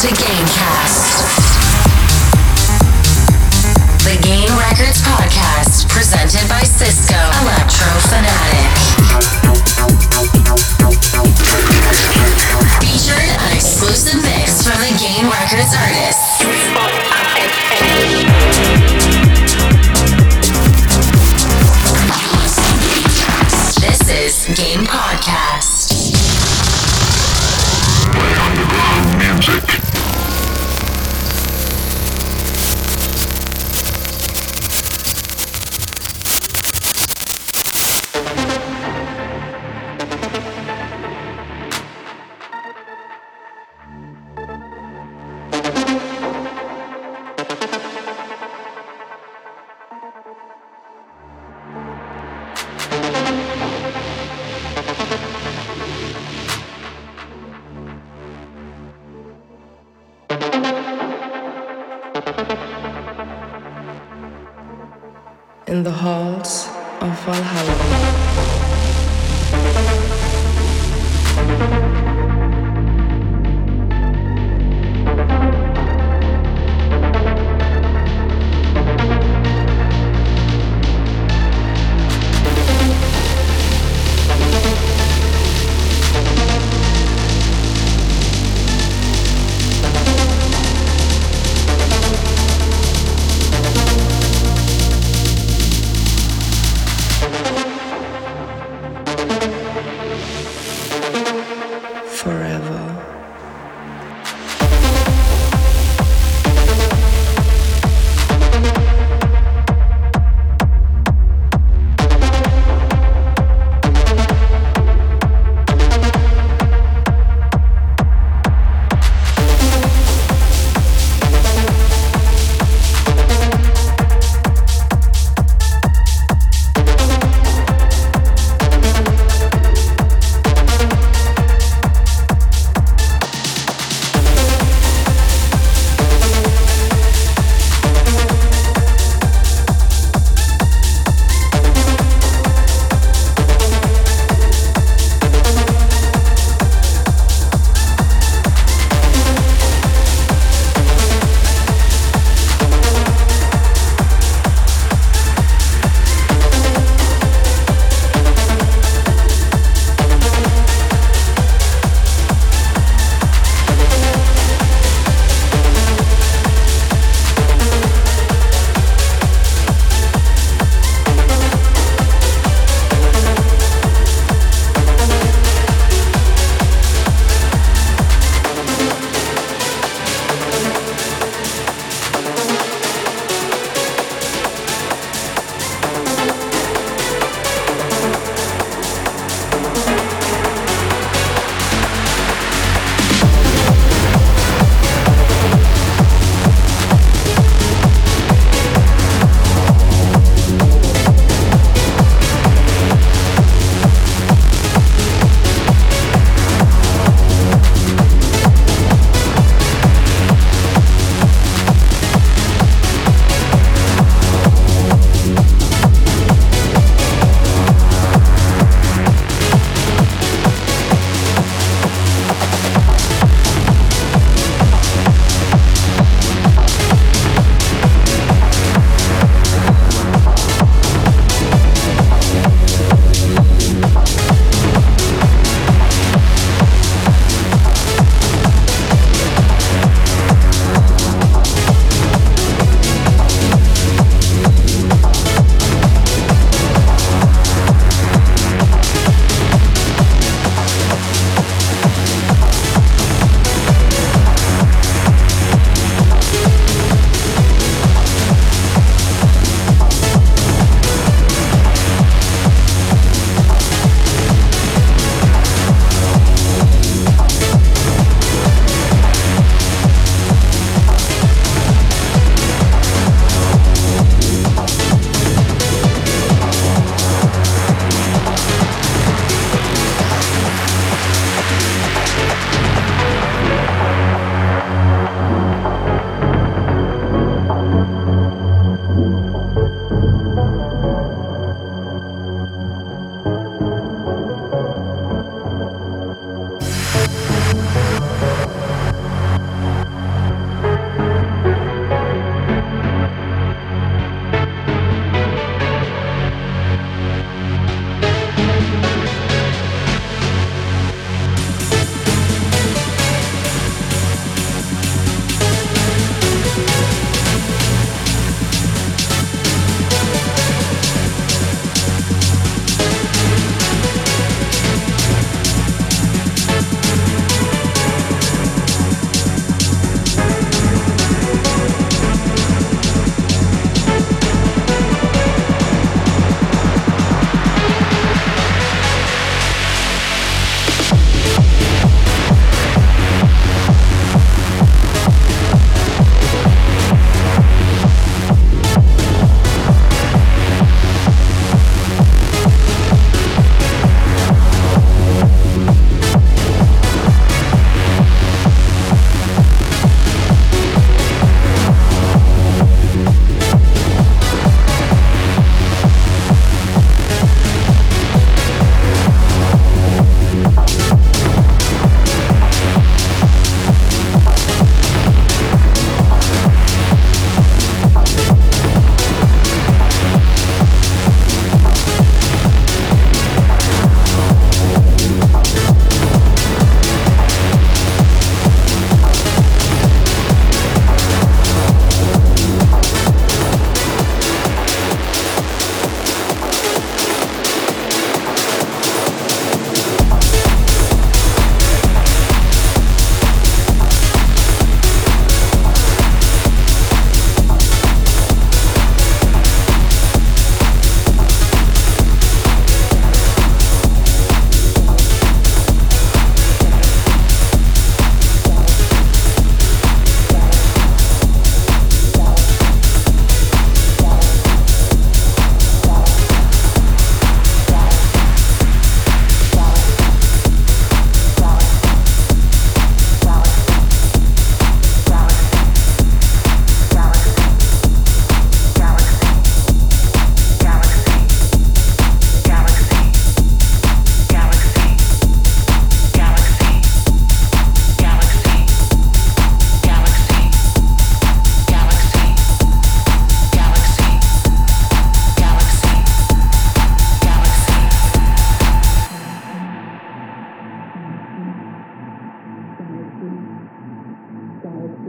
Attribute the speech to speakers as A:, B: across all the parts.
A: to Gamecast, the Game Records podcast presented by Cisco Electro Fanatic. Featured an exclusive mix from the Game Records artists.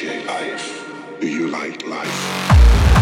B: appreciate life? Do you like life?